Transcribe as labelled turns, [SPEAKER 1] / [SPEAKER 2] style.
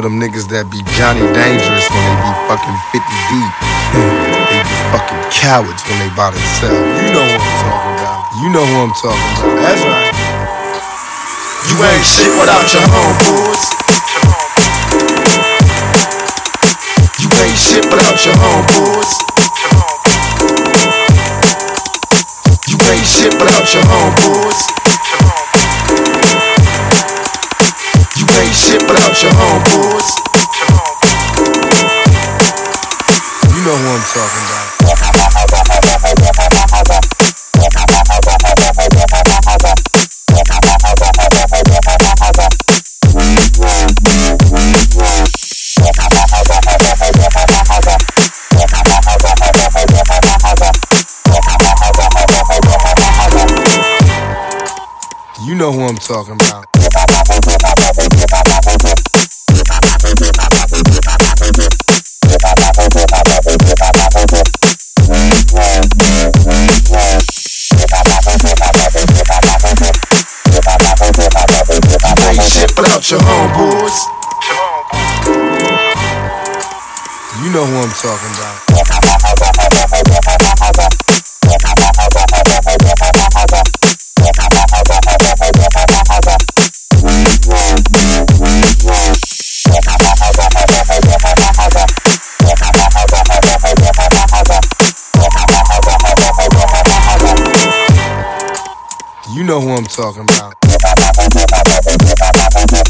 [SPEAKER 1] for them niggas that be Johnny Dangerous when they be fucking 50 deep. they be fucking cowards when they by themselves. You know what I'm talking about. You know who I'm talking about.
[SPEAKER 2] That's right.
[SPEAKER 1] You ain't shit without your homeboys. Shit. You know who I'm talking about. You know who I'm talking about. Shit without your homeboys. You know who I'm talking about. You know who I'm talking about. Mala Mala